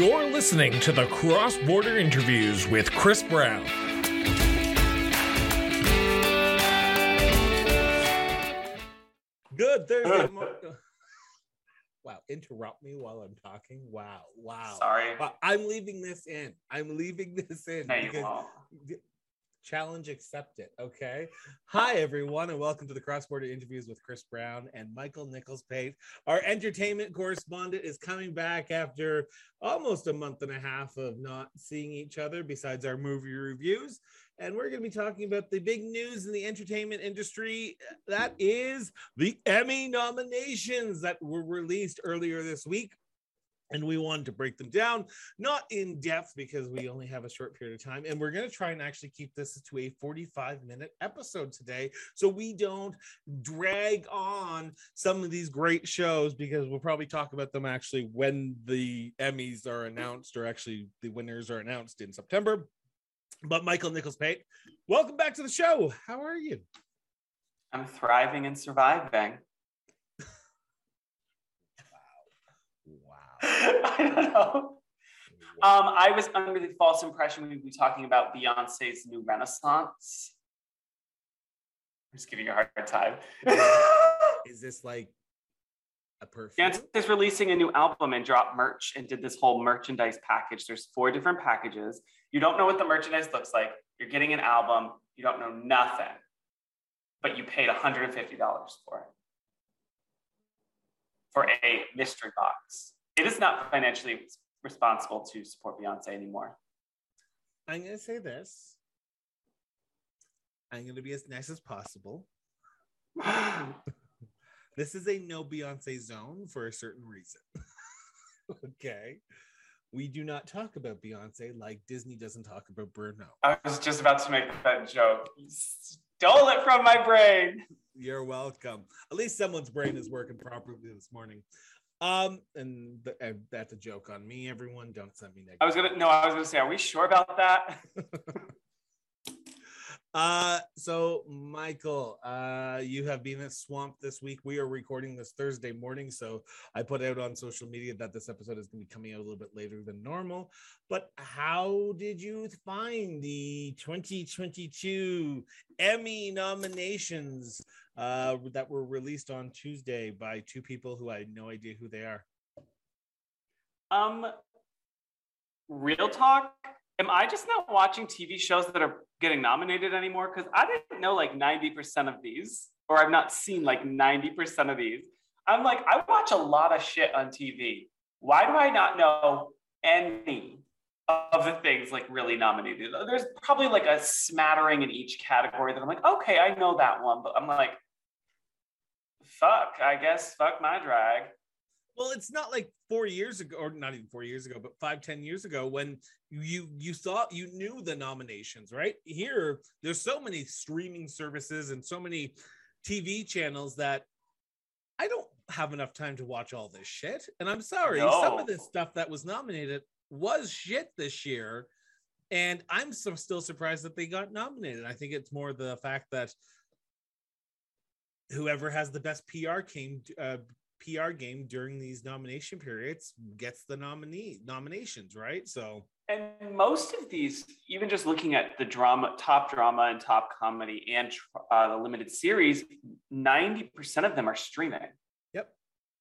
You're listening to the Cross Border Interviews with Chris Brown. Good Thursday. mo- wow, interrupt me while I'm talking. Wow, wow. Sorry. Wow, I'm leaving this in. I'm leaving this in. No, you because- won't. Challenge accepted. Okay. Hi, everyone, and welcome to the Cross Border Interviews with Chris Brown and Michael Nichols Pate. Our entertainment correspondent is coming back after almost a month and a half of not seeing each other, besides our movie reviews. And we're going to be talking about the big news in the entertainment industry. That is the Emmy nominations that were released earlier this week. And we wanted to break them down, not in depth because we only have a short period of time. And we're going to try and actually keep this to a 45 minute episode today so we don't drag on some of these great shows because we'll probably talk about them actually when the Emmys are announced or actually the winners are announced in September. But Michael Nichols Pate, welcome back to the show. How are you? I'm thriving and surviving. I don't know. Um, I was under the false impression we'd be talking about Beyonce's new renaissance. I'm just giving you a hard time. Is this like a perfume? Beyonce's releasing a new album and dropped merch and did this whole merchandise package. There's four different packages. You don't know what the merchandise looks like. You're getting an album. You don't know nothing, but you paid $150 for it for a mystery box. It is not financially responsible to support Beyonce anymore. I'm going to say this. I'm going to be as nice as possible. This is a no Beyonce zone for a certain reason. okay. We do not talk about Beyonce like Disney doesn't talk about Bruno. I was just about to make that joke. You stole it from my brain. You're welcome. At least someone's brain is working properly this morning. Um, and, th- and that's a joke on me. Everyone, don't send me negative. I was gonna no, I was gonna say, are we sure about that? Uh, so Michael, uh, you have been at Swamp this week. We are recording this Thursday morning, so I put out on social media that this episode is going to be coming out a little bit later than normal. But how did you find the 2022 Emmy nominations uh, that were released on Tuesday by two people who I had no idea who they are? Um, real talk. Am I just not watching TV shows that are getting nominated anymore? Because I didn't know like 90% of these, or I've not seen like 90% of these. I'm like, I watch a lot of shit on TV. Why do I not know any of the things like really nominated? There's probably like a smattering in each category that I'm like, okay, I know that one, but I'm like, fuck, I guess, fuck my drag. Well, it's not like four years ago, or not even four years ago, but five, ten years ago when you you thought you knew the nominations, right? Here, there's so many streaming services and so many TV channels that I don't have enough time to watch all this shit. And I'm sorry, some of No. this stuff that was nominated was shit this year. And I'm so, still surprised that they got nominated. I think it's more the fact that whoever has the best PR came uh, PR game during these nomination periods gets the nominee nominations, right? So And most of these, even just looking at the drama, top drama and top comedy and uh, the limited series, 90% of them are streaming. Yep.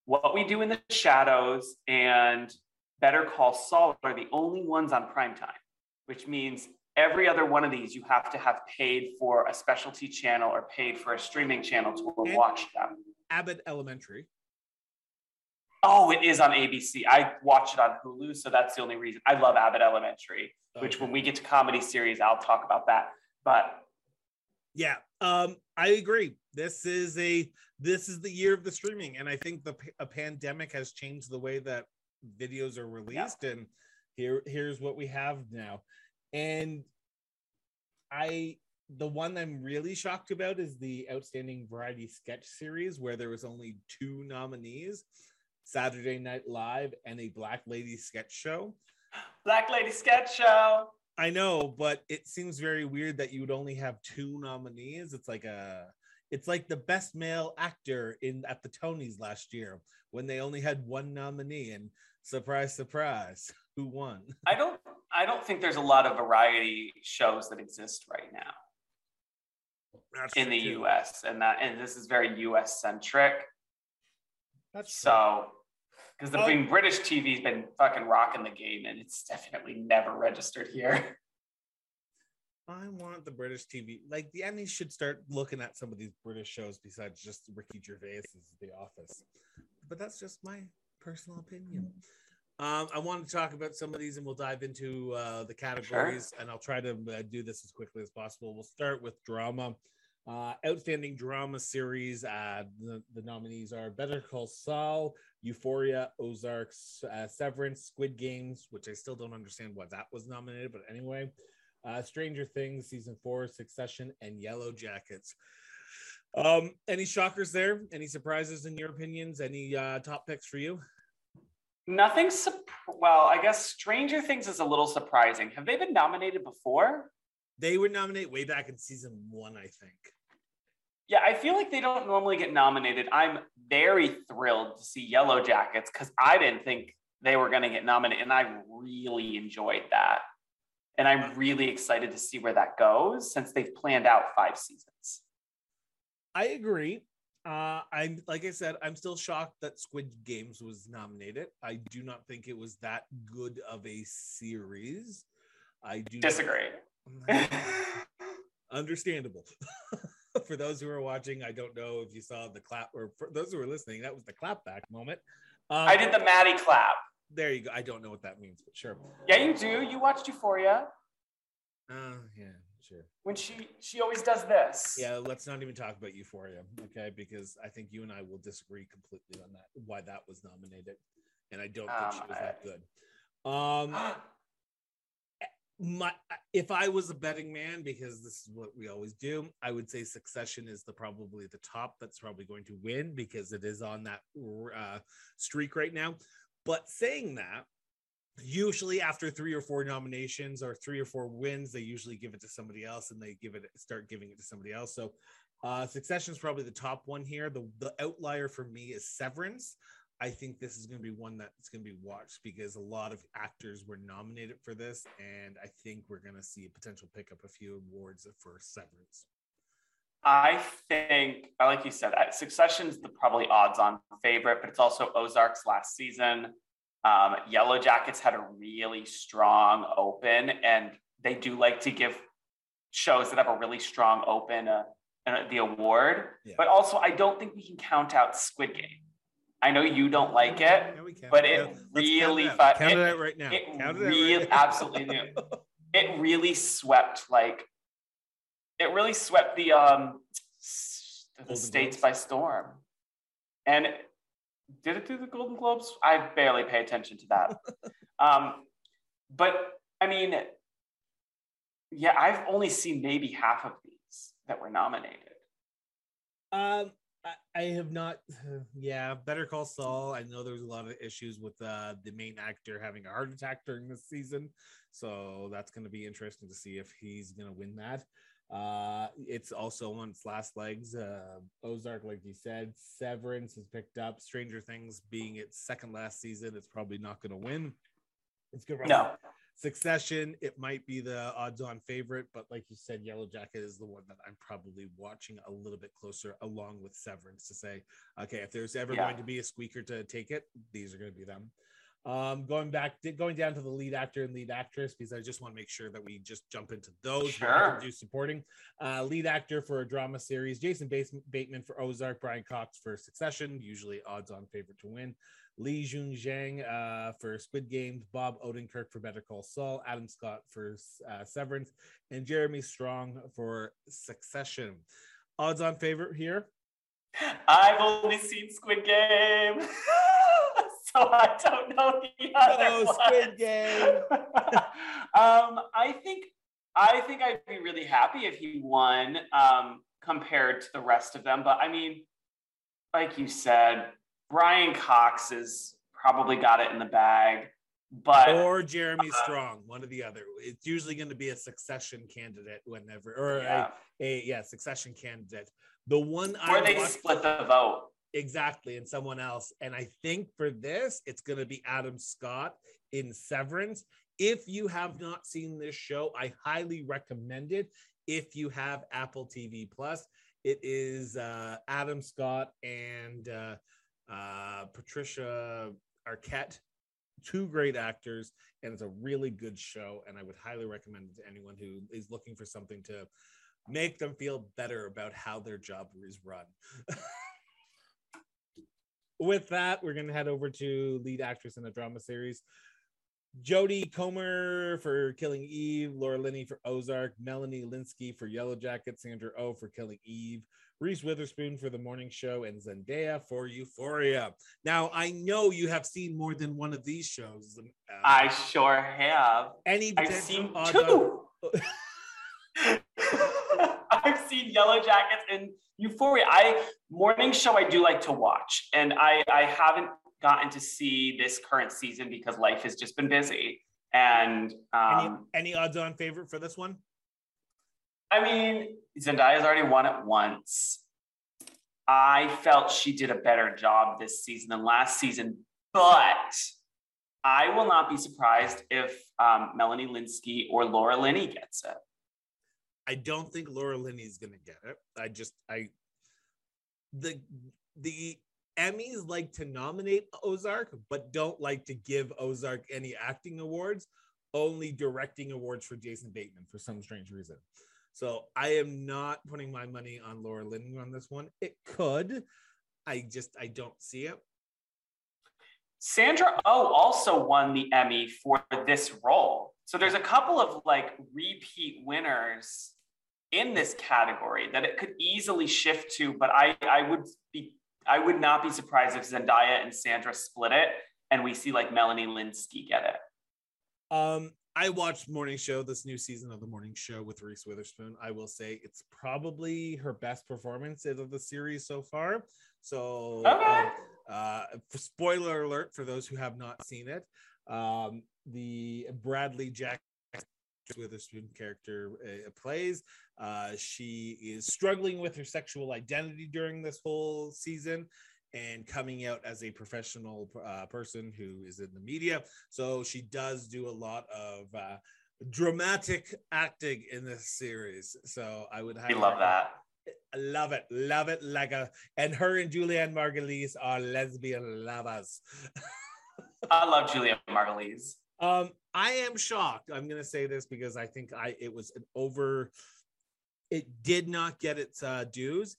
What We Do in the Shadows and Better Call Saul are the only ones on primetime, which means every other one of these you have to have paid for a specialty channel or paid for a streaming channel to And- watch them. Abbott Elementary. Oh, it is on ABC. I watch it on Hulu, so that's the only reason. I love Abbott Elementary, which when we get to comedy series, I'll talk about that. But Yeah, um, I agree. This is a this is the year of the streaming, and I think the a pandemic has changed the way that videos are released. And here here's what we have now. And I the one I'm really shocked about is the outstanding variety sketch series where there was only two nominees, Saturday Night Live and a Black Lady sketch show. Black Lady Sketch Show. I know, but it seems very weird that you would only have two nominees. It's like a It's like the best male actor in at the Tonys last year when they only had one nominee, and surprise, surprise, who won? I don't. I don't think there's a lot of variety shows that exist right now That's in the true. U.S. and that and this is very U.S. centric. That's. So, because the Oh. British TV's been fucking rocking the game, and it's definitely never registered here. I want the British TV. Like the Emmys should start looking at some of these British shows besides just Ricky Gervais's The Office. But that's just my personal opinion. Um, I want to talk about some of these, and we'll dive into uh, the categories. And I'll try to uh, do this as quickly as possible. We'll start with drama. Uh, outstanding drama series. Uh, the, the nominees are Better Call Saul, Euphoria, Ozarks, uh, Severance, Squid Games, which I still don't understand why that was nominated, but anyway uh, Stranger Things season four, Succession, and Yellow Jackets. Um, any shockers there? Any surprises in your opinions? Any uh, top picks for you? Nothing. Well, I guess Stranger Things is a little surprising. Have they been nominated before? They were nominated way back in season one, I think. Yeah, I feel like they don't normally get nominated. I'm very thrilled to see Yellow Jackets because I didn't think they were going to get nominated, and I really enjoyed that. And I'm really excited to see where that goes since they've planned out five seasons. I agree. Uh, I'm like I said, I'm still shocked that Squid Games was nominated. I do not think it was that good of a series. I do not- Disagree. understandable. for those who are watching, I don't know if you saw the clap, or for those who are listening, that was the clapback moment. Um, I did the Maddie clap. There you go. I don't know what that means, but sure. Yeah, you do. You watched Euphoria Uh, yeah, sure. when she she always does this. Yeah, let's not even talk about Euphoria, okay? Because I think you and I will disagree completely on that. Why that was nominated, and I don't think Um, she was I- that good. Um, my if I was a betting man, because this is what we always do, I would say Succession is the probably the top. That's probably going to win because it is on that uh, streak right now. But saying that, usually after three or four nominations or three or four wins, they usually give it to somebody else, and they give it start giving it to somebody else. So, uh, Succession is probably the top one here. The the outlier for me is Severance. I think this is going to be one that's going to be watched because a lot of actors were nominated for this, and I think we're going to see a potential pick up a few awards for Severance. I think, like you said, I- Succession's the probably odds-on favorite, but it's also Ozark's last season. Um, Yellow Jackets had a really strong open, and they do like to give shows that have a really strong open uh, uh, the award. Yeah. But also, I don't think we can count out Squid Game. I know you don't like it, Yeah, but it count really it out. count it, it- out right now. it Count it really- right absolutely do. it really swept like it really swept the um the Golden states Globes? by storm and did it do the golden globes i barely pay attention to that um but i mean yeah i've only seen maybe half of these that were nominated Um, I, I have not. Yeah, Better Call Saul. I know there was a lot of issues with uh, the main actor having a heart attack during this season, so that's going to be interesting to see if he's going to win that. Uh, it's also on its last legs. Uh, Ozark, like you said, Severance has picked up. Stranger Things being its second last season, it's probably not going to win. It's to no Succession, it might be the odds on favorite, but like you said, Yellow Jacket is the one that I'm probably watching a little bit closer along with Severance to say, okay, if there's ever Yeah. going to be a squeaker to take it, these are going to be them. Um, going back, going down to the lead actor and lead actress, because I just want to make sure that we just jump into those. Sure. Do supporting uh, lead actor for a drama series, Jason Bateman for Ozark, Brian Cox for Succession, usually odds on favorite to win. Lee Jun Zhang uh, for Squid Games, Bob Odenkirk for Better Call Saul, Adam Scott for uh, Severance, and Jeremy Strong for Succession. Odds on favorite here. i've only seen squid game so i don't know the other Oh, ones. Squid Game. um, I think I think I'd be really happy if he won um, compared to the rest of them. But I mean, like you said, Brian Cox has probably got it in the bag. But Or Jeremy uh, Strong, one or the other. It's usually going to be a succession candidate whenever, or yeah, a, a yeah, succession candidate. The one Where I they watched- split the vote. Exactly and someone else and i think for this it's going to be adam scott in severance. If you have not seen this show i highly recommend it if you have apple tv plus. It is uh, adam scott and uh, uh, patricia arquette two great actors and it's a really good show and i would highly recommend it to anyone who is looking for something to make them feel better about how their job is run with that, we're gonna head over to lead actress in a drama series. Jodie Comer for Killing Eve, Laura Linney for Ozark, Melanie Lynskey for Yellow Jacket, Sandra Oh for Killing Eve, Reese Witherspoon for The Morning Show, and Zendaya for Euphoria. Now, I know you have seen more than one of these shows. Um, I sure have. any I've seen two. Yellow Jackets and Euphoria. I morning show I do like to watch, and I I haven't gotten to see this current season because life has just been busy. And any, um, any odds on favorite for this one? I mean, Zendaya's already won it once. I felt she did a better job this season than last season, but I will not be surprised if um, Melanie Lynskey or Laura Linney gets it. I don't think Laura Linney is gonna get it. I just I the the Emmys like to nominate Ozark, but don't like to give Ozark any acting awards, only directing awards for Jason Bateman for some strange reason. So I am not putting my money on Laura Linney on this one. It could. I just I don't see it. Sandra Oh also won the Emmy for this role. So there's a couple of like repeat winners in this category that it could easily shift to, but I, I would be I would not be surprised if Zendaya and Sandra split it and we see like Melanie Lynskey get it. Um, I watched Morning Show, this new season of the Morning Show with Reese Witherspoon. I will say it's probably her best performance of the series so far. So, Okay. um, uh, spoiler alert for those who have not seen it. Um, the Bradley Jack Witherspoon character uh, plays. Uh, she is struggling with her sexual identity during this whole season and coming out as a professional uh, person who is in the media. So she does do a lot of uh, dramatic acting in this series. So I would highly love that. I love it, love it like a. And her and Julianne Margulies are lesbian lovers. I love Julia Margulies. Um, I am shocked. I'm gonna say this because I think I it was an over. It did not get its uh, dues.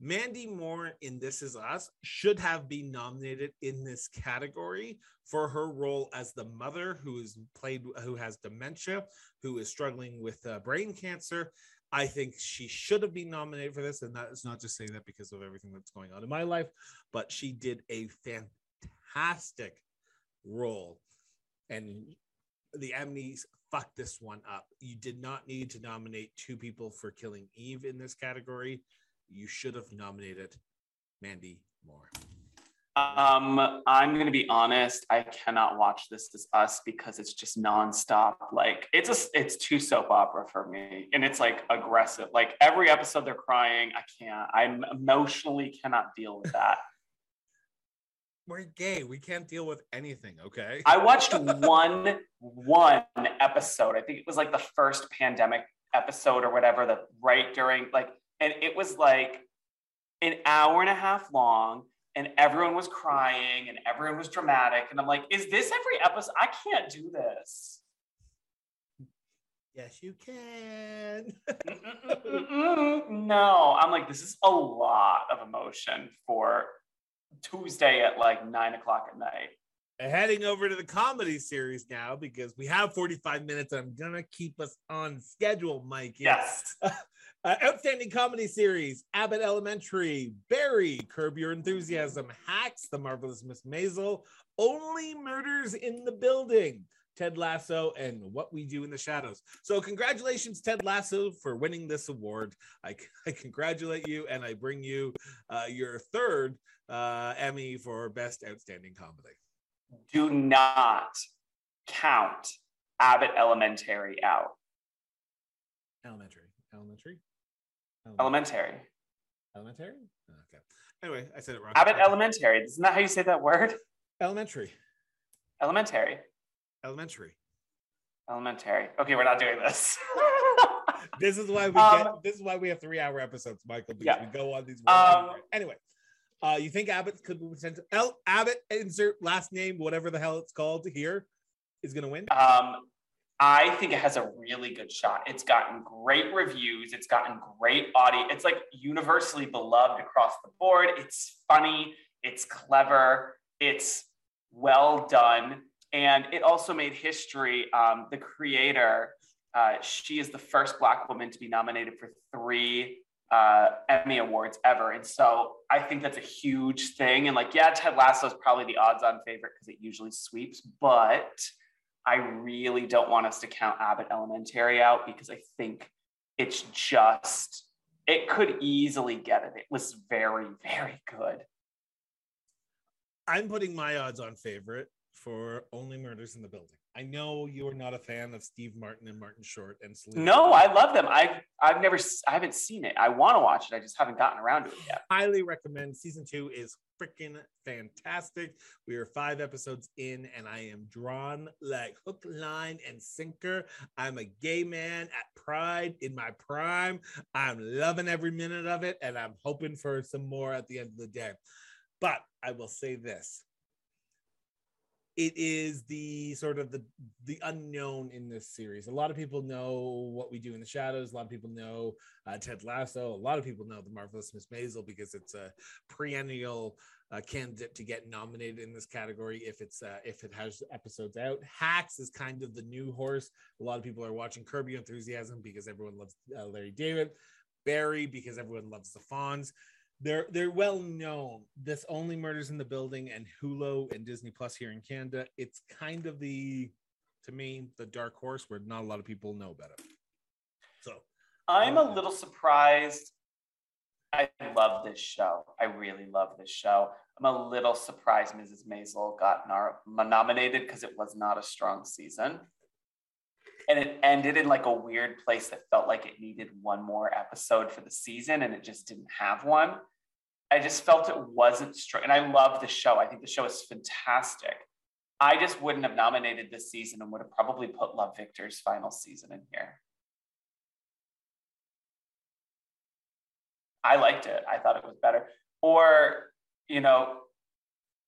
Mandy Moore in This Is Us should have been nominated in this category for her role as the mother who is played who has dementia, who is struggling with uh, brain cancer. I think she should have been nominated for this, and that is not just saying that because of everything that's going on in my life, but she did a fantastic role and the Emmys fucked this one up. You did not need to nominate two people for Killing Eve in this category. You should have nominated Mandy Moore. Um, I'm gonna be honest. I cannot watch This Is Us because it's just nonstop. Like it's a, it's too soap opera for me, and it's like aggressive. Like every episode they're crying. I can't. I'm emotionally cannot deal with that. We're gay. We can't deal with anything, okay? I watched one one episode. I think it was like the first pandemic episode or whatever. The right during like, and it was like an hour and a half long, and everyone was crying and everyone was dramatic. And I'm like, is this every episode? I can't do this. yes, you can. no, I'm like, this is a lot of emotion for Tuesday at like nine o'clock at night. Heading over to the comedy series now because we have 45 minutes. I'm gonna keep us on schedule, Mike. Yes. Uh, outstanding comedy series Abbott Elementary, Barry, Curb Your Enthusiasm, Hacks, The Marvelous Miss Maisel, Only Murders in the Building, Ted Lasso, and What We Do in the Shadows. So, congratulations, Ted Lasso, for winning this award. I, I congratulate you, and I bring you uh, your third uh, Emmy for Best Outstanding Comedy. Do not count Abbott Elementary out. Elementary. Elementary. Elementary. Elementary? Okay. Anyway, I said it wrong. Abbott Elementary. Isn't that how you say that word? Elementary. Elementary. Elementary. Elementary. Okay, we're not doing this. this is why we Um, get this is why we have three hour episodes, Michael, because Yeah. we go on these Um, anyway. Uh, you think Abbott could potential L Abbott insert last name, whatever the hell it's called here, is gonna win? Um, I think it has a really good shot. It's gotten great reviews. It's gotten great audience. It's like universally beloved across the board. It's funny. It's clever. It's well done. And it also made history. Um, the creator, uh, she is the first Black woman to be nominated for three uh, Emmy Awards ever. And so I think that's a huge thing. And like, yeah, Ted Lasso is probably the odds on favorite because it usually sweeps, but I really don't want us to count Abbott Elementary out because I think it's just, it could easily get it. It was very, very good. I'm putting my odds on favorite for Only Murders in the Building. I know you are not a fan of Steve Martin and Martin Short and Selena. No, I love them. I've, I've never, I haven't seen it. I want to watch it. I just haven't gotten around to it yet. highly recommend. Season two is freaking fantastic. We are five episodes in, and I am drawn like hook, line, and sinker. I'm a gay man at Pride in my prime. I'm loving every minute of it, and I'm hoping for some more at the end of the day. But I will say this. It is the sort of the the unknown in this series. A lot of people know what we do in the shadows. A lot of people know uh, Ted Lasso. A lot of people know the marvelous Miss Maisel because it's a perennial uh, candidate to get nominated in this category if it's uh, if it has episodes out. Hacks is kind of the new horse. A lot of people are watching Your Enthusiasm because everyone loves uh, Larry David. Barry because everyone loves the Fonz. They're they're well known. This only murders in the building and Hulu and Disney Plus here in Canada. It's kind of the to me the dark horse where not a lot of people know about it. So I'm a uh, little surprised. I love this show. I really love this show. I'm a little surprised Mrs. Maisel got nominated because it was not a strong season. And it ended in like a weird place that felt like it needed one more episode for the season and it just didn't have one. I just felt it wasn't strong. And I love the show. I think the show is fantastic. I just wouldn't have nominated this season and would have probably put Love Victor's final season in here. I liked it. I thought it was better. Or, you know,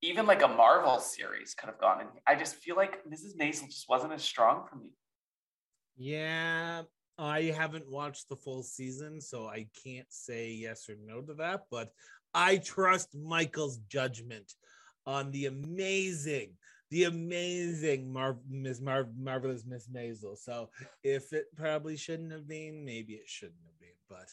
even like a Marvel series could have gone in. I just feel like Mrs. Maisel just wasn't as strong for me. Yeah, I haven't watched the full season, so I can't say yes or no to that. But I trust Michael's judgment on the amazing, the amazing Mar- Miss Mar- marvelous Miss Maisel. So if it probably shouldn't have been, maybe it shouldn't have been. But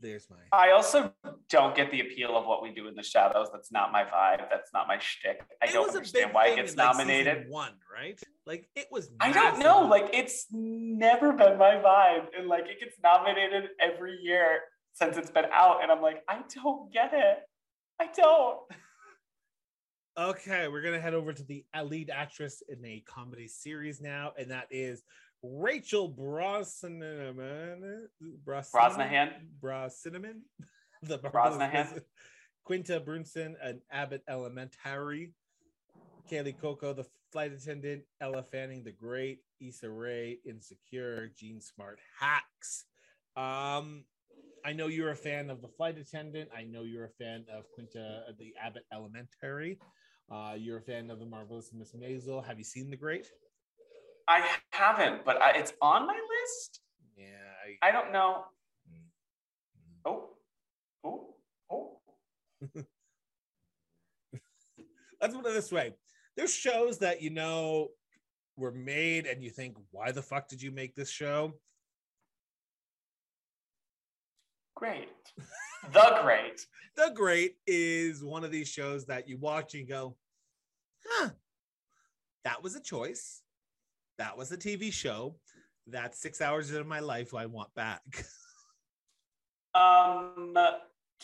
there's my. I also don't get the appeal of what we do in the shadows. That's not my vibe. That's not my shtick. I It don't understand why it gets in, like, nominated. one, right? Like it was. I don't know. Like it's never been my vibe. And like it gets nominated every year since it's been out. And I'm like, I don't get it. I don't. Okay, we're gonna head over to the lead actress in a comedy series now, and that is Rachel Brosnahan. Brosnahan? Brosnahan. The Brosnahan? Quinta Brunson, an Abbott Elementary. Kaley Cuoco, the flight attendant. Elle Fanning, the great. Issa Rae, Insecure. Jean Smart, Hacks. Um, I know you're a fan of the flight attendant. I know you're a fan of Quinta, uh, the Abbott Elementary. Uh, you're a fan of the marvelous Miss Maisel. Have you seen The Great? I haven't, but I, it's on my list. Yeah. I, I don't know. Mm. Oh, oh, oh. Let's put it this way: there's shows that you know were made, and you think, "Why the fuck did you make this show?" Great. The great. The Great is one of these shows that you watch and go, "Huh, that was a choice. That was a TV show. That's six hours of my life I want back." Um,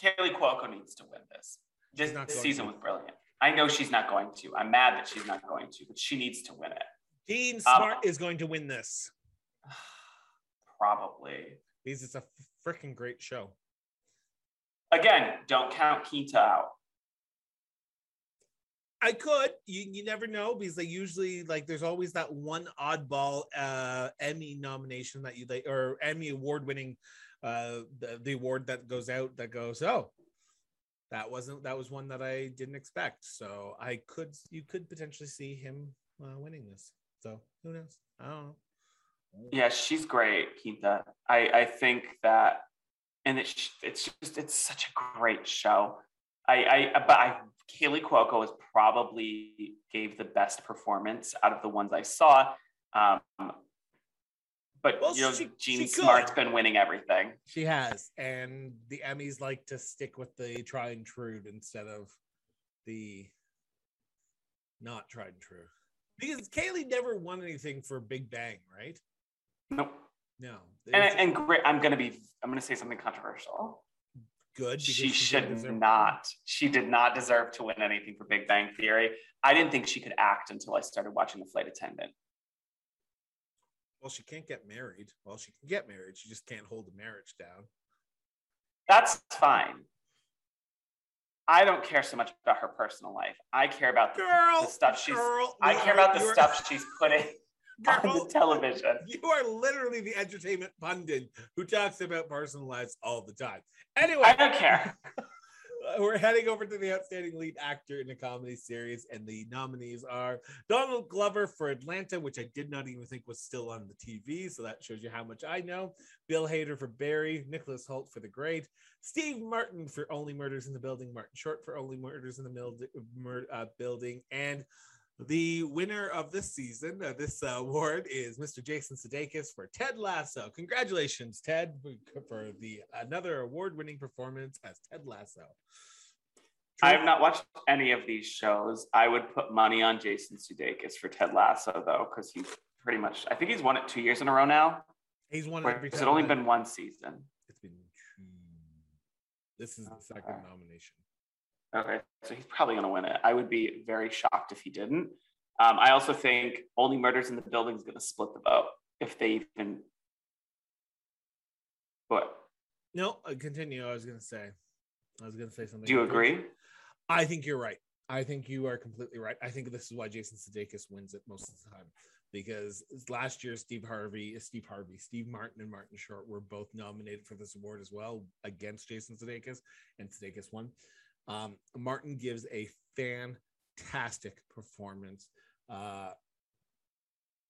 Kaley Cuoco needs to win this. This, this season to. was brilliant. I know she's not going to. I'm mad that she's not going to, but she needs to win it. Jean Smart is going to win this Um, Probably. because it's a freaking great show. Again, don't count Quinta out. I could. You, you never know because they usually like there's always that one oddball uh Emmy nomination that you like or Emmy award winning uh the, the award that goes out that goes, oh, that wasn't that was one that I didn't expect. So I could you could potentially see him uh, winning this. So who knows? I don't know. Yeah, she's great, Quinta. I I think that, and it's it's just it's such a great show. I I but I Kaley Cuoco is probably gave the best performance out of the ones I saw. Um, but Well, you know, she- Jean she Smart's could. been winning everything. She has, and the Emmys like to stick with the tried and true instead of the not tried and true. Because Kaley never won anything for Big Bang, right? Nope. No, And and great. I'm gonna be. I'm gonna say something controversial. good. because She should not. She did not deserve to win anything for Big Bang Theory. I didn't think she could act until I started watching The Flight Attendant. Well, she can't get married. Well, she can get married. She just can't hold the marriage down. That's fine. I don't care so much about her personal life. I care about the, Girl, the stuff she's. girl, I care about the stuff she's putting on the television. You are literally the entertainment pundit who talks about personal lives all the time. Anyway, I don't care. we're heading over to the outstanding lead actor in a comedy series, and the nominees are Donald Glover for Atlanta, which I did not even think was still on the TV, so that shows you how much I know. Bill Hader for Barry, Nicholas Hoult for The Great, Steve Martin for Only Murders in the Building, Martin Short for Only Murders in the Mil- uh, Building, and the winner of this season, uh, this uh, award, is Mr. Jason Sudeikis for Ted Lasso. Congratulations, Ted, for- the another award-winning performance as Ted Lasso. I have not watched any of these shows. I would put money on Jason Sudeikis for Ted Lasso, though, because he's pretty much. I think he's won it two years in a row now. He's won Or every has time. it only been one season? It's been two. This is the second Okay. nomination. Okay, so he's probably going to win it. I would be very shocked if he didn't. Um, I also think Only Murders in the Building is going to split the vote if they even. What? No, uh, continue. I was going to say. I was going to say something. Do you agree? I think you're right. I think you are completely right. I think this is why Jason Sudeikis wins it most of the time because last year Steve Harvey, Steve Harvey, Steve Martin, and Martin Short were both nominated for this award as well against Jason Sudeikis, and Sudeikis won. Um, Martin gives a fantastic performance. Uh,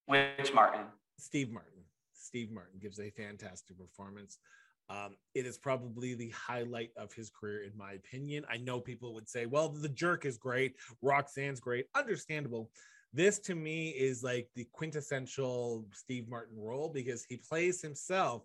Which Martin? Steve Martin. Steve Martin gives a fantastic performance. Um, it is probably the highlight of his career, in my opinion. I know people would say, well, The Jerk is great, Roxanne's great, understandable. This to me is like the quintessential Steve Martin role because he plays himself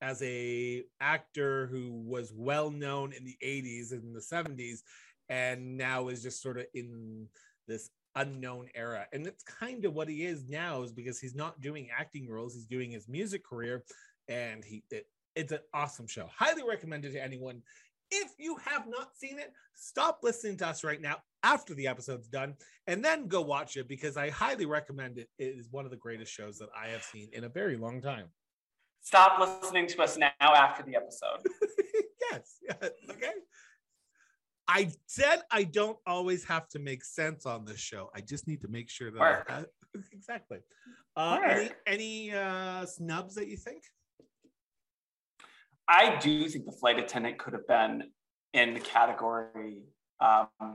as a actor who was well known in the 80s and the 70s and now is just sort of in this unknown era. And it's kind of what he is now is because he's not doing acting roles he's doing his music career and he it, it's an awesome show. Highly recommended to anyone. If you have not seen it stop listening to us right now after the episode's done and then go watch it because i highly recommend it. It is one of the greatest shows that i have seen in a very long time Stop listening to us now after the episode. yes, yes. Okay. I said I don't always have to make sense on this show. I just need to make sure that Work. I, exactly. Uh, any any uh, snubs that you think? I do think the flight attendant could have been in the category. Um, uh,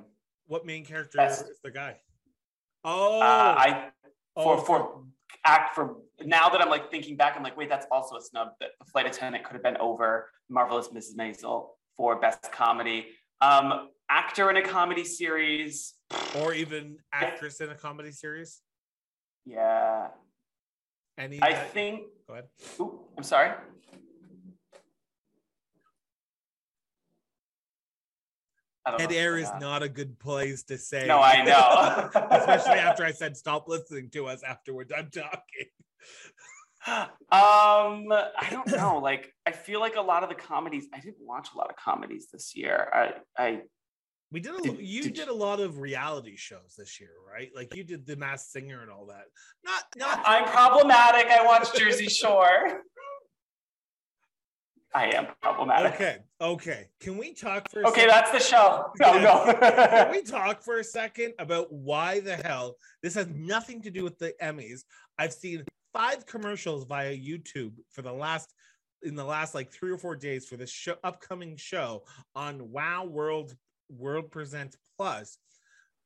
What main character Best. is the guy? Oh, I for oh, for act for now that I'm like thinking back, I'm like, wait, that's also a snub. That the flight attendant could have been over Marvelous Mrs. Maisel for best comedy. Um, actor in a comedy series. or even actress in a comedy series. Yeah, Any? I think. Go ahead. Ooh, I'm sorry. I don't Dead air is not a good place to say. No, I know. Especially after I said stop listening to us after we're done talking. um i don't know like i feel like a lot of the comedies i didn't watch a lot of comedies this year i i We did a Did- you did did, a lot of reality shows this year, right? Like you did the Masked Singer and all that. Not not i'm problematic i watched jersey shore I am problematic. Okay, okay. Can we talk for a Okay, second? that's the show. No, Can no. we talk for a second about why the hell this has nothing to do with the Emmys? I've seen five commercials via YouTube for the last in the last like three or four days for this show upcoming show on Wow World World Presents Plus.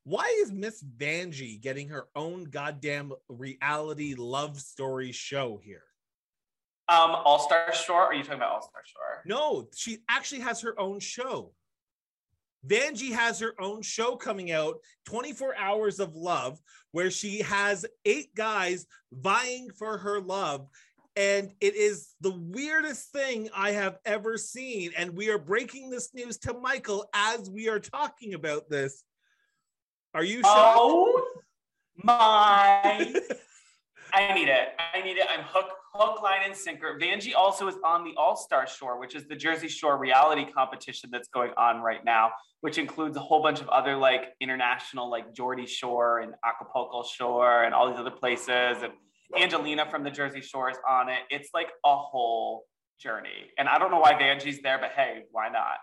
Why is Miss Vanjie getting her own goddamn reality love story show here? Um, All Star Shore. Are you talking about All Star Shore? No, she actually has her own show. Vanjie has her own show coming out, 24 Hours of Love, where she has eight guys vying for her love. And it is the weirdest thing I have ever seen. And we are breaking this news to Michael as we are talking about this. Are you shocked? Oh my! I need it. I need it. I'm hook, hook, line, and sinker. Vanjie also is on the All Star Shore, which is the Jersey Shore reality competition that's going on right now, which includes a whole bunch of other like international, like Geordie Shore and Acapulco Shore and all these other places. And Angelina from the Jersey Shore is on it. It's like a whole journey. And I don't know why Vanjie's there, but hey, why not?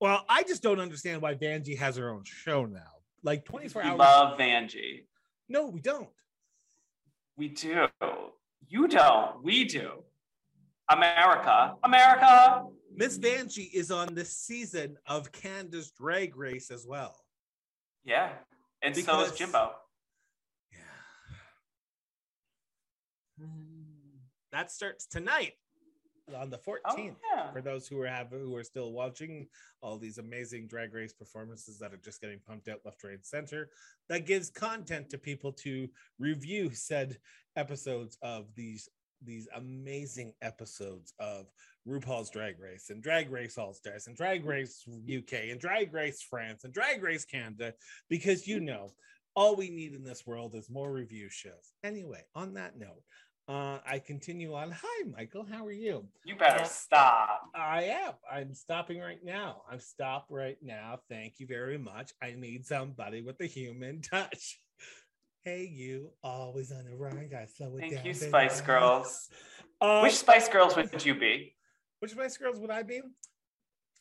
Well, I just don't understand why Vanjie has her own show now. Like 24 We hours. love Vanjie. no, we don't. We do. You don't. We do. America. America. Miss Vanjie is on this season of Canada's Drag Race as well. Yeah. And so Because- is Jimbo. Yeah. Hmm. That starts tonight on the 14th. Oh, yeah. For those who are have who are still watching all these amazing drag race performances that are just getting pumped out left, right, and center, that gives content to people to review said episodes of these these amazing episodes of RuPaul's Drag Race and Drag Race All Stars and Drag Race UK and Drag Race France and Drag Race Canada because you know all we need in this world is more review shows. Anyway, on that note, uh, I continue on. Hi, Michael. How are you? You better stop. I am. I'm stopping right now. I'm stopped right now. Thank you very much. I need somebody with a human touch. Hey, you always on the run. Gotta slow it Thank down. you, baby. Spice Girls. Um, Which Spice Girls would you be? which Spice Girls would I be?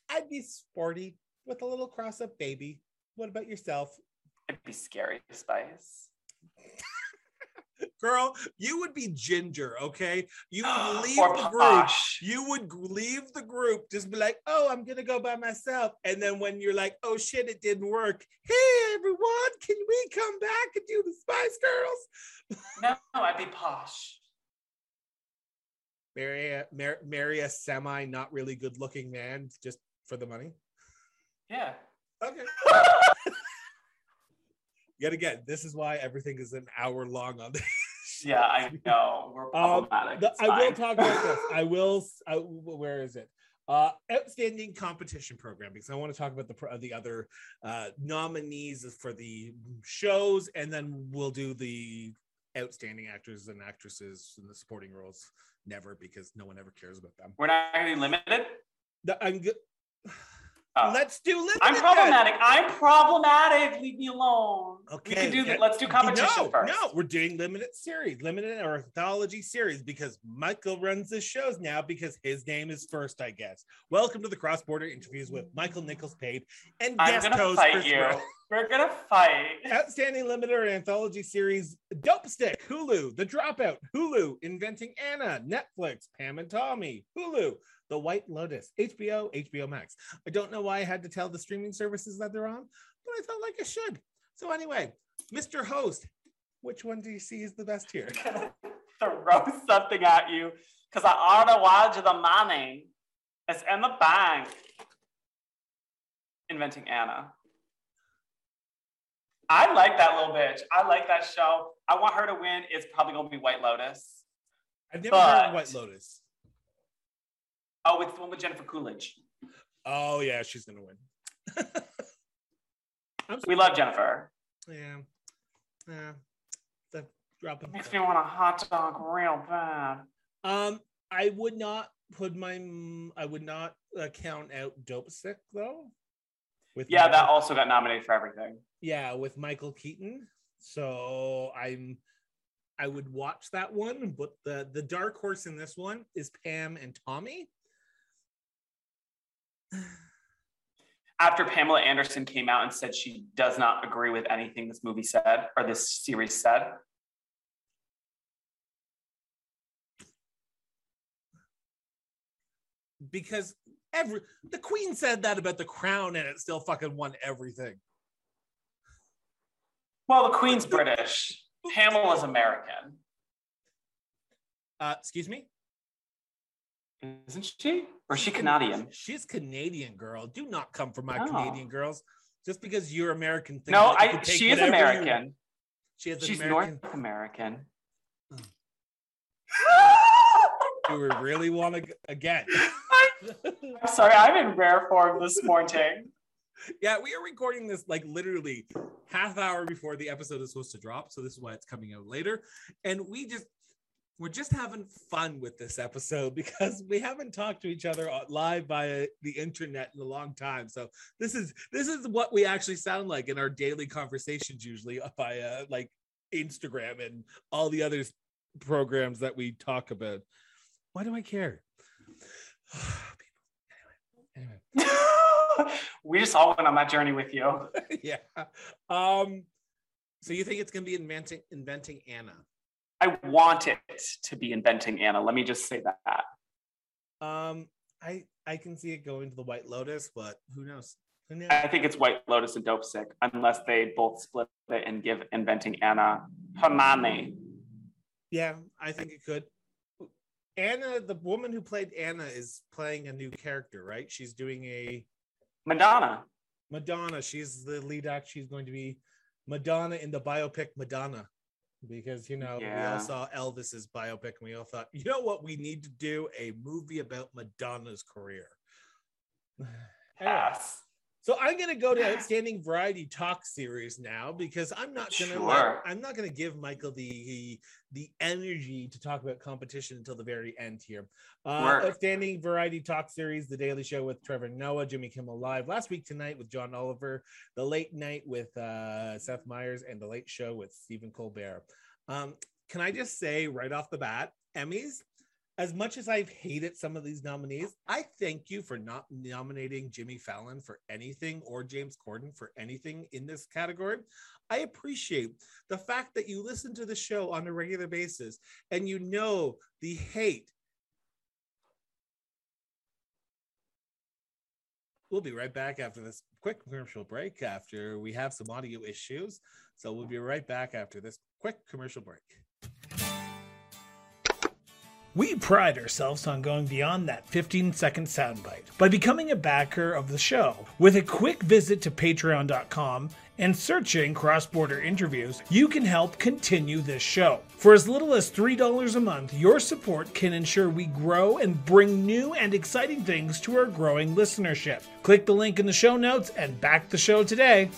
I'd be sporty with a little cross up baby. What about yourself? I'd be Scary Spice. Girl, you would be ginger, okay? You would ah, leave or the group. Posh. You would leave the group, just be like, oh, I'm gonna go by myself. And then when you're like, oh shit, it didn't work. Hey everyone, can we come back and do the Spice Girls? No, I'd be Posh. Marry a, mar- marry a semi not really good looking man just for the money. Yeah. Okay. Yet again, this is why everything is an hour long on this. Yeah, I know. We're Um, problematic. the- I will talk about this. I will. I- where is it? Uh, outstanding competition program because I want to talk about the the other uh, nominees for the shows, and then we'll do the outstanding actors and actresses in the supporting roles. Never because no one ever cares about them. We're not going to be limited. The- I'm good. Oh. Let's do limited. I'm then. problematic. I'm problematic. Leave me alone. Okay. We can do that. Let's do competition no, first. No, we're doing limited series, limited or anthology series because Michael runs the shows now because his name is first, I guess. Welcome to the cross border interviews with Michael Nichols Pape and I'm guest host fight Chris you. Brown. We're gonna fight. Outstanding limited or anthology series Dopesick, Hulu, The Dropout, Hulu, Inventing Anna, Netflix, Pam and Tommy, Hulu, The White Lotus, HBO, HBO Max. I don't know why I had to tell the streaming services that they're on, but I felt like I should. So, anyway, Mr. Host, which one do you see is the best here? Throw something at you because I already wanted the money. It's in the bank. Inventing Anna. I like that little bitch. I like that show. I want her to win. It's probably gonna be White Lotus. I've never heard of White Lotus. Oh, it's the one with Jennifer Coolidge. Oh, yeah, she's going to win. We love Jennifer. Yeah. Yeah. The dropping. Makes me want a hot dog real bad. Um, I would not put my. I would not uh, count out Dopesick though. With Yeah, that also got nominated for everything. yeah with Michael Keaton. So I'm. I would watch that one, but the the dark horse in this one is Pam and Tommy. After Pamela Anderson came out and said she does not agree with anything this movie said or this series said. Because every the Queen said that about the crown and it still fucking won everything. Well, the Queen's British. Pamela's American. Uh, excuse me? Isn't she? Or is she Canadian? She's Canadian girl. Do not come for my Oh. Canadian girls. Just because you're American. think No, I she is you American. She is She's American. North American. Do we really want to again? I'm sorry, I'm in rare form this morning. yeah, we are recording this like literally half hour before the episode is supposed to drop. So this is why it's coming out later. And we just we're just having fun with this episode because we haven't talked to each other uh, live via the internet in a long time. So this is this is what we actually sound like in our daily conversations usually via like Instagram and all the other programs that we talk about. Why do I care? anyway, anyway. we just all went on that journey with you. yeah. Um, so you think it's gonna be inventing inventing Anna? I want it to be inventing Anna. Let me just say that. Um, I I can see it going to the White Lotus, but who knows? Who knows? I think it's White Lotus and Dopesick, unless they both split it and give inventing Anna Hermione. Yeah, I think it could. Anna, the woman who played Anna, is playing a new character, right? She's doing a Madonna. Madonna. She's the lead act. She's going to be Madonna in the biopic Madonna. Because you know, we all saw Elvis's biopic and we all thought, you know what, we need to do a movie about Madonna's career. Anyway, Yes. So I'm gonna go to outstanding variety talk series now because I'm not gonna Sure. I'm not gonna give Michael the the energy to talk about competition until the very end here. Uh, outstanding variety talk series, The Daily Show with Trevor Noah, Jimmy Kimmel Live last week tonight with John Oliver, The Late Night with uh, Seth Meyers, and The Late Show with Stephen Colbert. Um, can I just say right off the bat, Emmys? As much as I've hated some of these nominees, I thank you for not nominating Jimmy Fallon for anything or James Corden for anything in this category. I appreciate the fact that you listen to the show on a regular basis and you know the hate. We'll be right back after this quick commercial break after we have some audio issues. So we'll be right back after this quick commercial break. We pride ourselves on going beyond that 15 second soundbite by becoming a backer of the show. With a quick visit to patreon.com and searching cross border interviews, you can help continue this show. For as little as $3 a month, your support can ensure we grow and bring new and exciting things to our growing listenership. Click the link in the show notes and back the show today.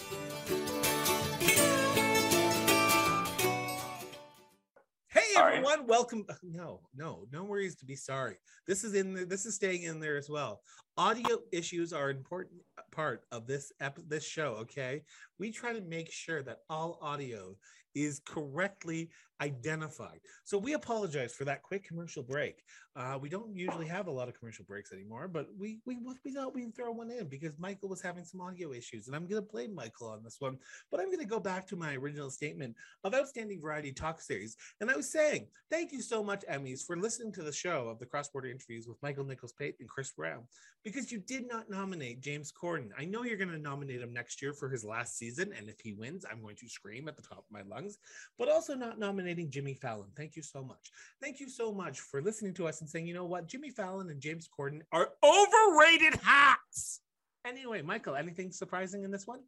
Welcome. No, no, no worries to be sorry. This is in there. This is staying in there as well. Audio issues are an important part of this ep- this show. Okay, we try to make sure that all audio is correctly identified. So we apologize for that quick commercial break. Uh, we don't usually have a lot of commercial breaks anymore, but we we we thought we'd throw one in because Michael was having some audio issues, and I'm going to blame Michael on this one. But I'm going to go back to my original statement of outstanding variety talk series. And I was saying, thank you so much, Emmys, for listening to the show of the cross border interviews with Michael Nichols Pate and Chris Brown, because you did not nominate James Corden. I know you're going to nominate him next year for his last season. And if he wins, I'm going to scream at the top of my lungs, but also not nominating Jimmy Fallon. Thank you so much. Thank you so much for listening to us and saying, you know what, Jimmy Fallon and James Corden are overrated hacks. Anyway, Michael, anything surprising in this one?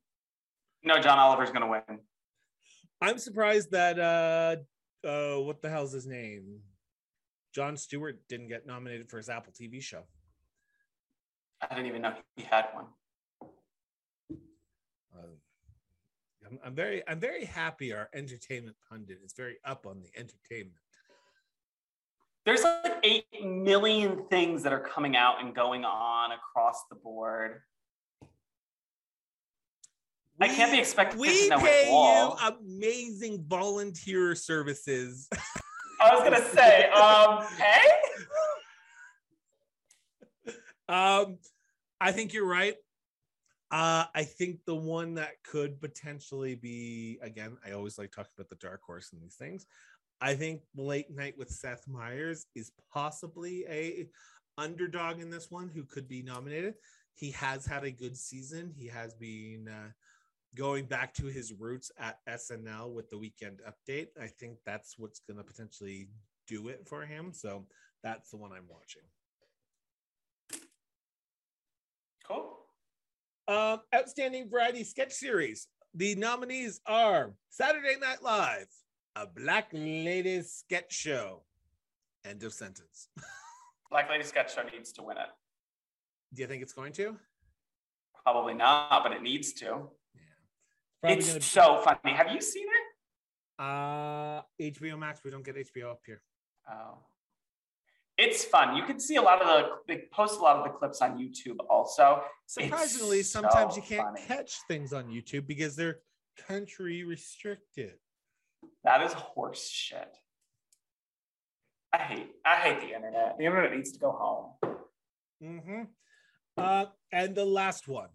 No, John Oliver's going to win. I'm surprised that uh uh what the hell's his name? Jon Stewart didn't get nominated for his Apple TV show. I didn't even know he had one. I'm, I'm very I'm very happy our entertainment pundit is very up on the entertainment. There's like 8 million things that are coming out and going on across the board. I can't be expected to We know pay it all. you amazing volunteer services. I was going to say, um, hey? um I think you're right. Uh, I think the one that could potentially be again, I always like talking about the dark horse in these things. I think Late Night with Seth Meyers is possibly a underdog in this one who could be nominated. He has had a good season. He has been uh, going back to his roots at SNL with the weekend update. I think that's what's going to potentially do it for him. So that's the one I'm watching. Cool. Um, outstanding variety sketch series. The nominees are Saturday Night Live, a Black Ladies sketch show. End of sentence. Black Lady Sketch Show needs to win it. Do you think it's going to? Probably not, but it needs to. Yeah. Probably it's gonna so funny. Have you seen it? uh HBO Max. We don't get HBO up here. Oh. It's fun. You can see a lot of the they post a lot of the clips on YouTube also. Surprisingly, It's sometimes so you can't funny. catch things on YouTube because they're country restricted. That is horse shit. I hate I hate the internet. The internet needs to go home. Mm-hmm. Uh, and the last one.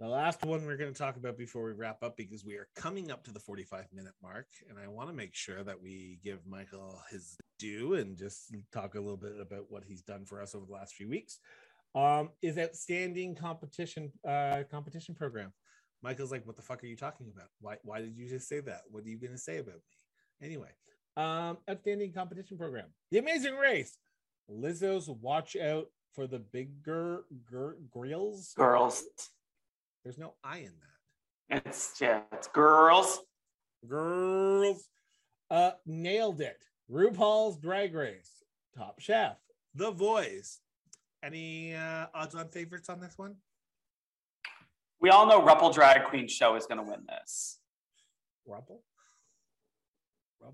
The last one we're going to talk about before we wrap up because we are coming up to the 45 minute mark. And I want to make sure that we give Michael his due and just talk a little bit about what he's done for us over the last few weeks. Um, is outstanding competition uh, competition program. Michael's like, what the fuck are you talking about? Why why did you just say that? What are you gonna say about me? Anyway, um, outstanding competition program. The Amazing Race. Lizzo's Watch Out for the Bigger gr- Grills. Girls. There's no I in that. It's yeah, it's girls. Girls. Uh, nailed it. RuPaul's Drag Race. Top Chef. The Voice. Any uh, odds on favorites on this one? We all know Ruppel Drag Queen Show is gonna win this. Rumple?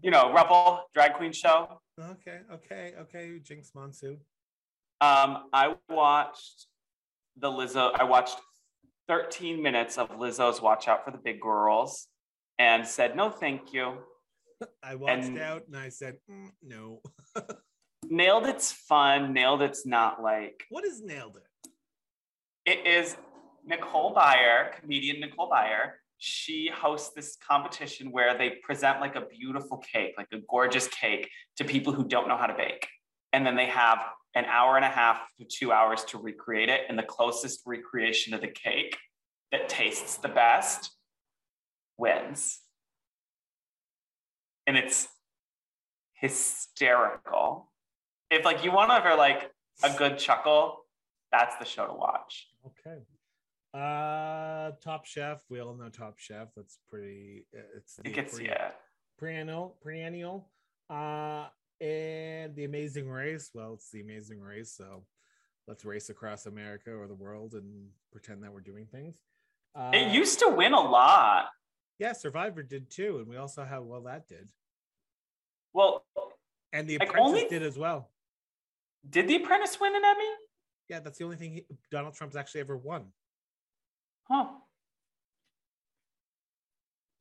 You know, Ruppel Drag Queen Show. Okay, okay, okay. Jinkx Monsoon. Um, I watched the Lizzo. I watched 13 minutes of Lizzo's Watch Out for the Big Girls and said no, thank you. I watched And- out and I said, "Mm, no. Nailed it's fun. Nailed it's not like What is nailed it? it is Nicole Byer, comedian Nicole Byer. She hosts this competition where they present like a beautiful cake, like a gorgeous cake, to people who don't know how to bake. And then they have an hour and a half to two hours to recreate it. And the closest recreation of the cake that tastes the best wins. And it's hysterical. If like you want to have like a good chuckle, that's the show to watch. Okay. Uh, Top Chef. We all know Top Chef. That's pretty. uh, It's It gets pre- yeah. perennial, perennial. Uh, and the Amazing Race. Well, it's the Amazing Race, so let's race across America or the world and pretend that we're doing things. Uh, It used to win a lot. yeah, Survivor did too, and we all saw how well that did, Well, and The Like, Apprentice only- did as well. did The Apprentice win an Emmy? Yeah, that's the only thing he, Donald Trump's actually ever won. Huh.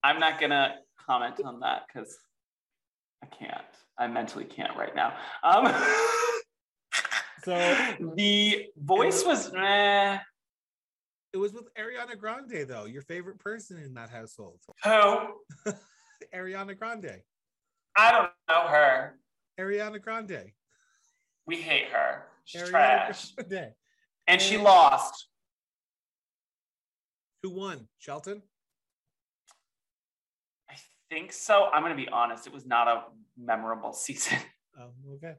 I'm not gonna comment on that because I can't. I mentally can't right now. Um, So the voice was eh. it was with Ariana Grande, though, your favorite person in that household. who? Ariana Grande. I don't know her. Ariana Grande. We hate her. She's Ariana trash. Grande. And she lost. Who won? Shelton? I think so. I'm gonna be honest. It was not a memorable season. Oh, okay.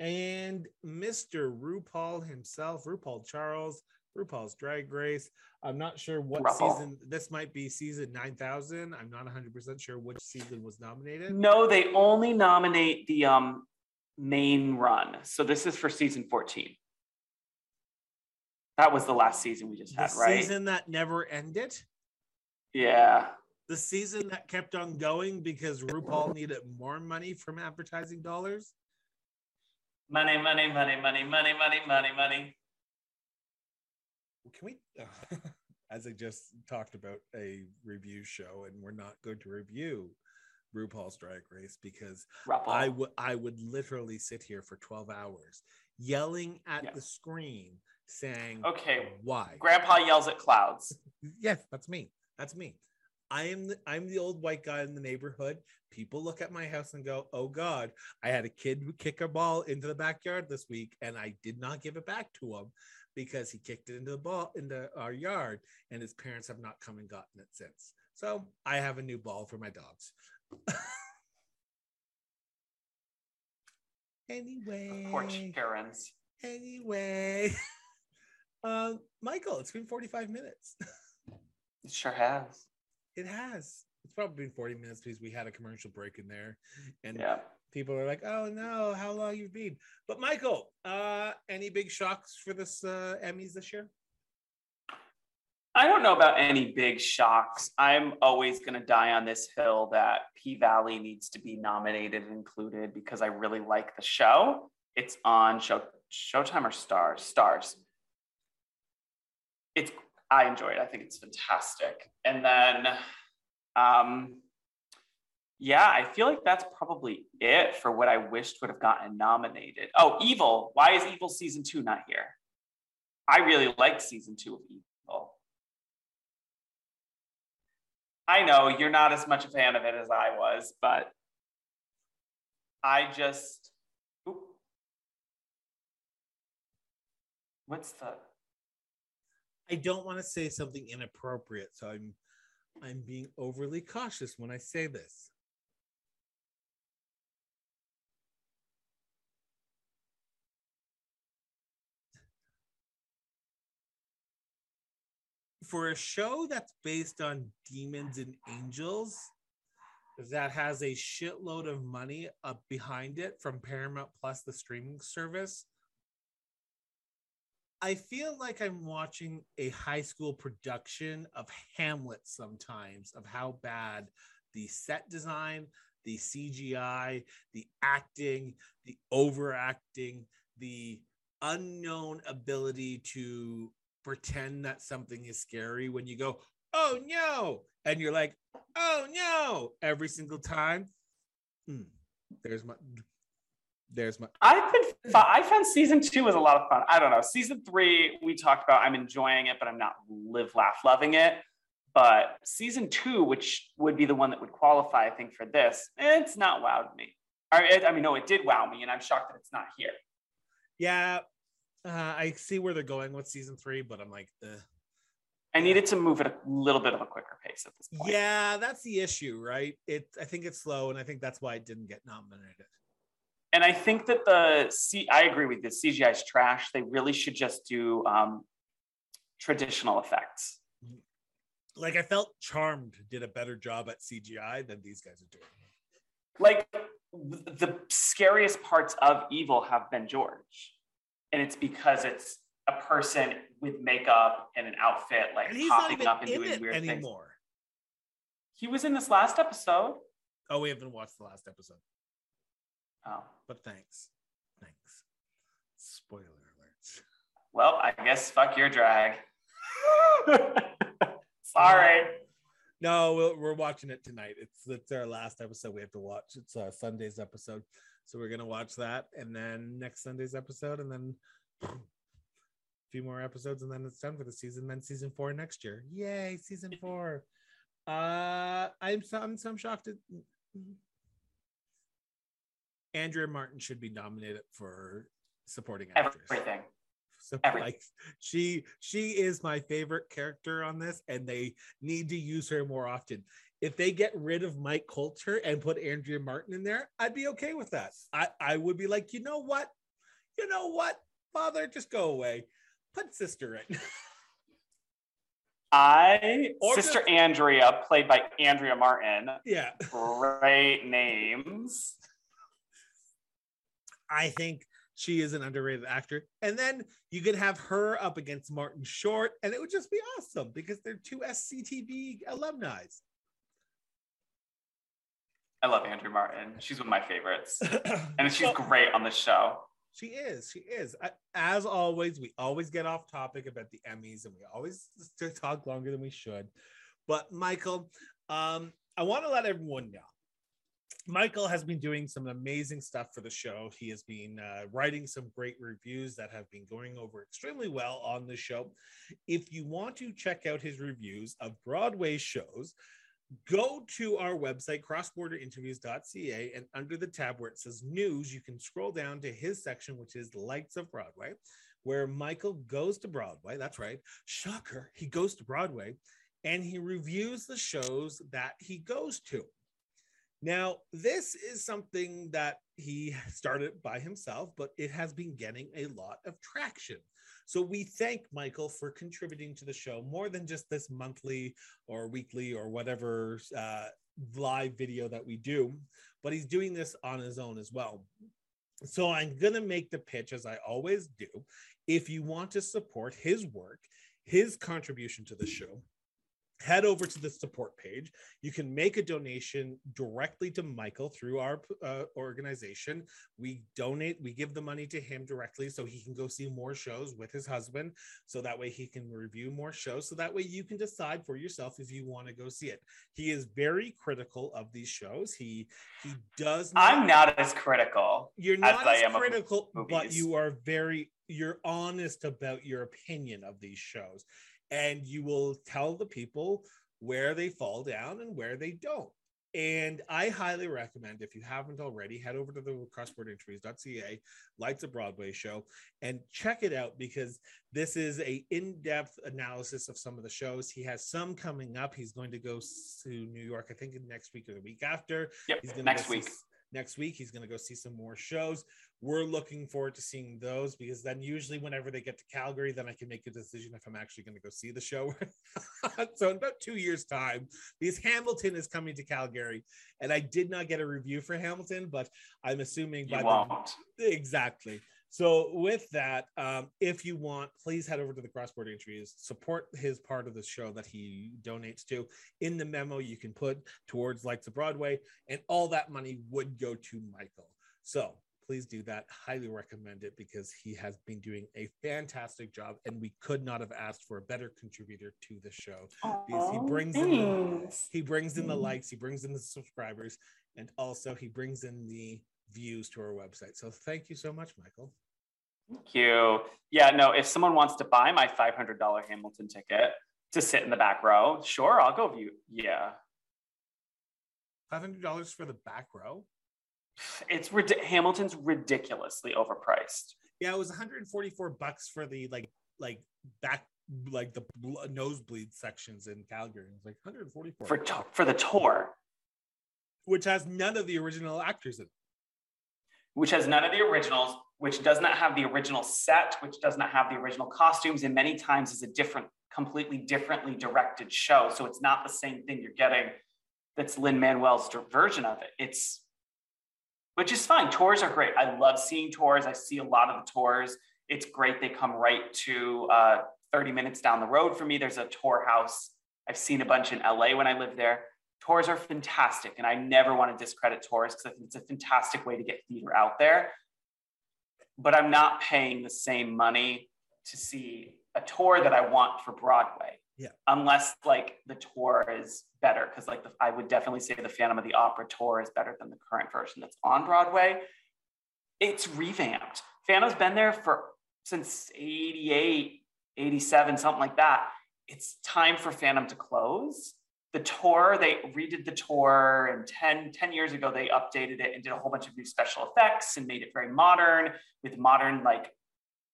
And Mr. RuPaul himself, RuPaul Charles, RuPaul's Drag Race. I'm not sure what RuPaul. season this might be season 9000. I'm not 100% sure which season was nominated. No, they only nominate the um main run. So this is for season 14. That was the last season we just The had, right? season that never ended. Yeah. The season that kept on going because RuPaul needed more money from advertising dollars. Money, money, money, money, money, money, money, money. Can we, as I just talked about a review show, and we're not going to review RuPaul's Drag Race because Ruppel. I would I would literally sit here for 12 hours yelling at Yeah. the screen saying, Okay. why? Grandpa yells at clouds. Yes, that's me. That's me. I am the, I'm the old white guy in the neighborhood. People look at my house and go, "Oh God, I had a kid kick a ball into the backyard this week, and I did not give it back to him because he kicked it into the ball into our yard, and his parents have not come and gotten it since. So I have a new ball for my dogs. anyway, Poor Karens. anyway, um, Michael, it's been 45 minutes. It sure has. It has. It's probably been 40 minutes because we had a commercial break in there. And Yeah. people are like, oh no, how long you've been. But Michael, uh, any big shocks for this uh Emmys this year? I don't know about any big shocks. I'm always going to die on this hill that P Valley needs to be nominated and included because I really like the show. It's on show Showtime or Starz. Starz. It's I enjoy it. I think it's fantastic. And then, um, yeah, I feel like that's probably it for what I wished would have gotten nominated. Oh, Evil. Why is Evil season two not here? I really liked season two of Evil. I know you're not as much a fan of it as I was, but I just. Oop. What's the. I don't want to say something inappropriate, so I'm I'm being overly cautious when I say this. For a show that's based on demons and angels, that has a shitload of money up behind it from Paramount Plus, the streaming service, I feel like I'm watching a high school production of Hamlet sometimes, of how bad the set design, the CGI, the acting, the overacting, the unknown ability to pretend that something is scary when you go, oh no, and you're like, oh no, every single time. Hmm, there's my there's my I've been. I found season two was a lot of fun. I don't know. Season three, we talked about. I'm enjoying it, but I'm not live, laugh, loving it. But season two, which would be the one that would qualify, I think, for this, it's not wowed me. It, I mean, no, it did wow me, and I'm shocked that it's not here. yeah. Uh, I see where they're going with season three, but I'm like, Ugh. I needed to move at a little bit of a quicker pace at this point. yeah, that's the issue, right? It I think it's slow, and I think that's why it didn't get nominated. And I think that the C, I agree with this. CGI is trash. They really should just do um, traditional effects. Like I felt Charmed did a better job at CGI than these guys are doing. like the scariest parts of evil have been George. And it's because it's a person with makeup and an outfit, like And popping up and in doing weird things. anymore. He was in this last episode. Oh, we haven't watched the last episode, Oh, but thanks, thanks. Spoiler alert. well, I guess fuck your drag. Sorry. No, we're, we're watching it tonight. It's it's our last episode we have to watch. It's uh, Sunday's episode, so we're gonna watch that, and then next Sunday's episode, and then a few more episodes, and then it's done for the season. Then season four next year. Yay, season four. Uh, I'm so, I'm, so shocked. At, Andrea Martin should be nominated for supporting actress. Everything. So Everything. like she she is my favorite character on this, and they need to use her more often. If they get rid of Mike Colter and put Andrea Martin in there, I'd be okay with that. I, I would be like, you know what? You know what, father, just go away. Put sister in. I, Or Sister just- Andrea, played by Andrea Martin. yeah. Great names. I think she is an underrated actor. And then you could have her up against Martin Short, and it would just be awesome because they're two SCTV alumni. I love Andrea Martin. She's one of my favorites. And she's great on the show. She is. She is. As always, we always get off topic about the Emmys, and we always talk longer than we should. But Michael, um, I want to let everyone know Michael has been doing some amazing stuff for the show. He has been uh, writing some great reviews that have been going over extremely well on the show. If you want to check out his reviews of Broadway shows, go to our website, crossborderinterviews.ca, and under the tab where it says news, you can scroll down to his section, which is Lights of Broadway, where Michael goes to Broadway. That's right. Shocker. He goes to Broadway and he reviews the shows that he goes to. Now, this is something that he started by himself, but it has been getting a lot of traction. So we thank Michael for contributing to the show more than just this monthly or weekly or whatever uh, live video that we do, but he's doing this on his own as well. So I'm going to make the pitch as I always do. If you want to support his work, his contribution to the show, head over to the support page. You can make a donation directly to Michael through our uh, organization. We donate, we give the money to him directly so he can go see more shows with his husband. So that way he can review more shows. So that way you can decide for yourself if you want to go see it. He is very critical of these shows. He he does. Not, I'm not as critical. You're not as, as critical, but you are very you're honest about your opinion of these shows and you will tell the people where they fall down and where they don't. And I highly recommend, if you haven't already, head over to the crossborderinterviews.ca, Lights of Broadway show, and check it out because this is a in-depth analysis of some of the shows. He has some coming up. He's going to go to New York, I think next week or the week after. Yep, He's next week. See, next week. He's going to go see some more shows. We're looking forward to seeing those because then usually whenever they get to Calgary, then I can make a decision if I'm actually going to go see the show. so in about two years' time, because Hamilton is coming to Calgary, and I did not get a review for Hamilton, but I'm assuming by you won't. The, exactly. So with that, um, if you want, please head over to the Cross Border Interviews, support his part of the show that he donates to. In the memo, you can put towards Lights of Broadway, and all that money would go to Michael. So please do that. Highly recommend it because he has been doing a fantastic job, and we could not have asked for a better contributor to the show because he oh, brings in the, he brings in the mm. likes, he brings in the subscribers, and also he brings in the views to our website. So thank you so much, Michael. Thank you. Yeah, no, if someone wants to buy my $500 Hamilton ticket to sit in the back row, sure, I'll go view. Yeah. $500 for the back row? It's Hamilton's ridiculously overpriced. Yeah, it was 144 bucks for the like like back like the nosebleed sections in Calgary. It was like 144 for for the tour, which has none of the original actors in it which has none of the originals, which does not have the original set, which does not have the original costumes, and many times is a different, completely differently directed show. So it's not the same thing you're getting that's Lin Manuel's version of it. It's, which is fine. Tours are great. I love seeing tours. I see a lot of the tours. It's great. They come right to uh, 30 minutes down the road for me. There's a tour house. I've seen a bunch in LA when I lived there tours are fantastic. And I never want to discredit tours because I think it's a fantastic way to get theater out there. But I'm not paying the same money to see a tour that I want for Broadway. Yeah. Unless like the tour is better. Cause like the, I would definitely say the Phantom of the Opera tour is better than the current version that's on Broadway. It's revamped. Phantom's been there for since 88, 87, something like that. It's time for Phantom to close the tour they redid the tour and 10, 10 years ago they updated it and did a whole bunch of new special effects and made it very modern with modern like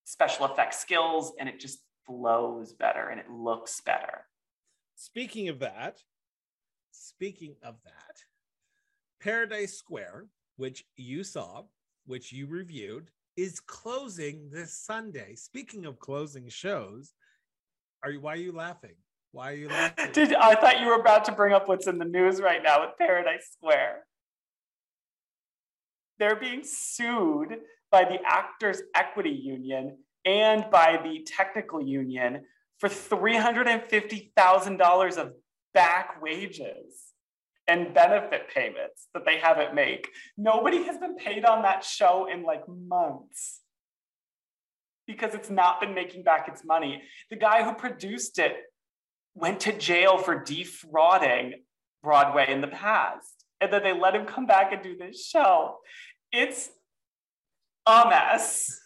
special effects skills and it just flows better and it looks better speaking of that speaking of that paradise square which you saw which you reviewed is closing this sunday speaking of closing shows are you why are you laughing why are you laughing? Did I thought you were about to bring up what's in the news right now with Paradise Square? They're being sued by the Actors Equity Union and by the Technical Union for $350,000 of back wages and benefit payments that they haven't made. Nobody has been paid on that show in like months because it's not been making back its money. The guy who produced it went to jail for defrauding Broadway in the past and then they let him come back and do this show. It's a mess.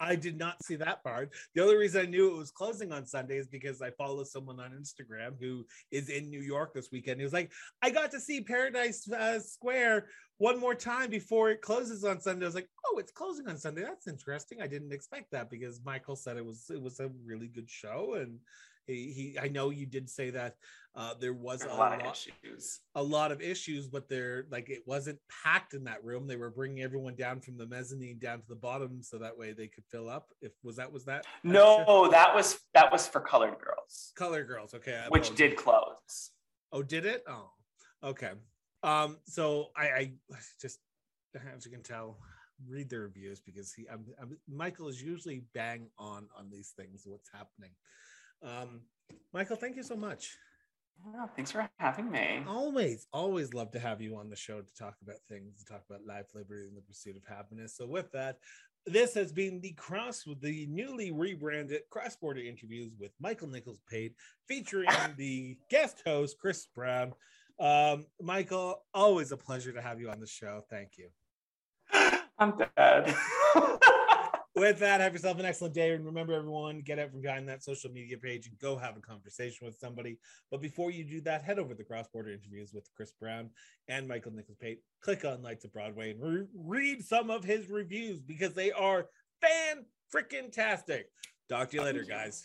I did not see that part. The only reason I knew it was closing on Sunday is because I follow someone on Instagram who is in New York this weekend. He was like, I got to see Paradise uh, Square one more time before it closes on Sunday. I was like, oh, it's closing on Sunday. That's interesting. I didn't expect that because Michael said it was it was a really good show and he, he I know you did say that uh, there was a, a lot, lot, of issues. a lot of issues, but they're like it wasn't packed in that room. They were bringing everyone down from the mezzanine down to the bottom so that way they could fill up. If was that was that? No, that was that was for colored girls. Color girls, okay. I Which apologize. did close. Oh, did it? Oh, okay. Um, so I, I just as you can tell, read the reviews because he, I'm, I'm, Michael is usually bang on on these things. What's happening? Um, Michael, thank you so much. Oh, thanks for having me. Always, always love to have you on the show to talk about things, to talk about life, liberty, and the pursuit of happiness. So, with that, this has been the cross with the newly rebranded cross border interviews with Michael Nichols Pate, featuring the guest host Chris Brown. Um, Michael, always a pleasure to have you on the show. Thank you. I'm dead. With that, have yourself an excellent day. And remember, everyone, get out from behind that social media page and go have a conversation with somebody. But before you do that, head over to cross border interviews with Chris Brown and Michael Nichols Pate. Click on Lights of Broadway and re- read some of his reviews because they are fan freaking tastic. Talk to you later, guys.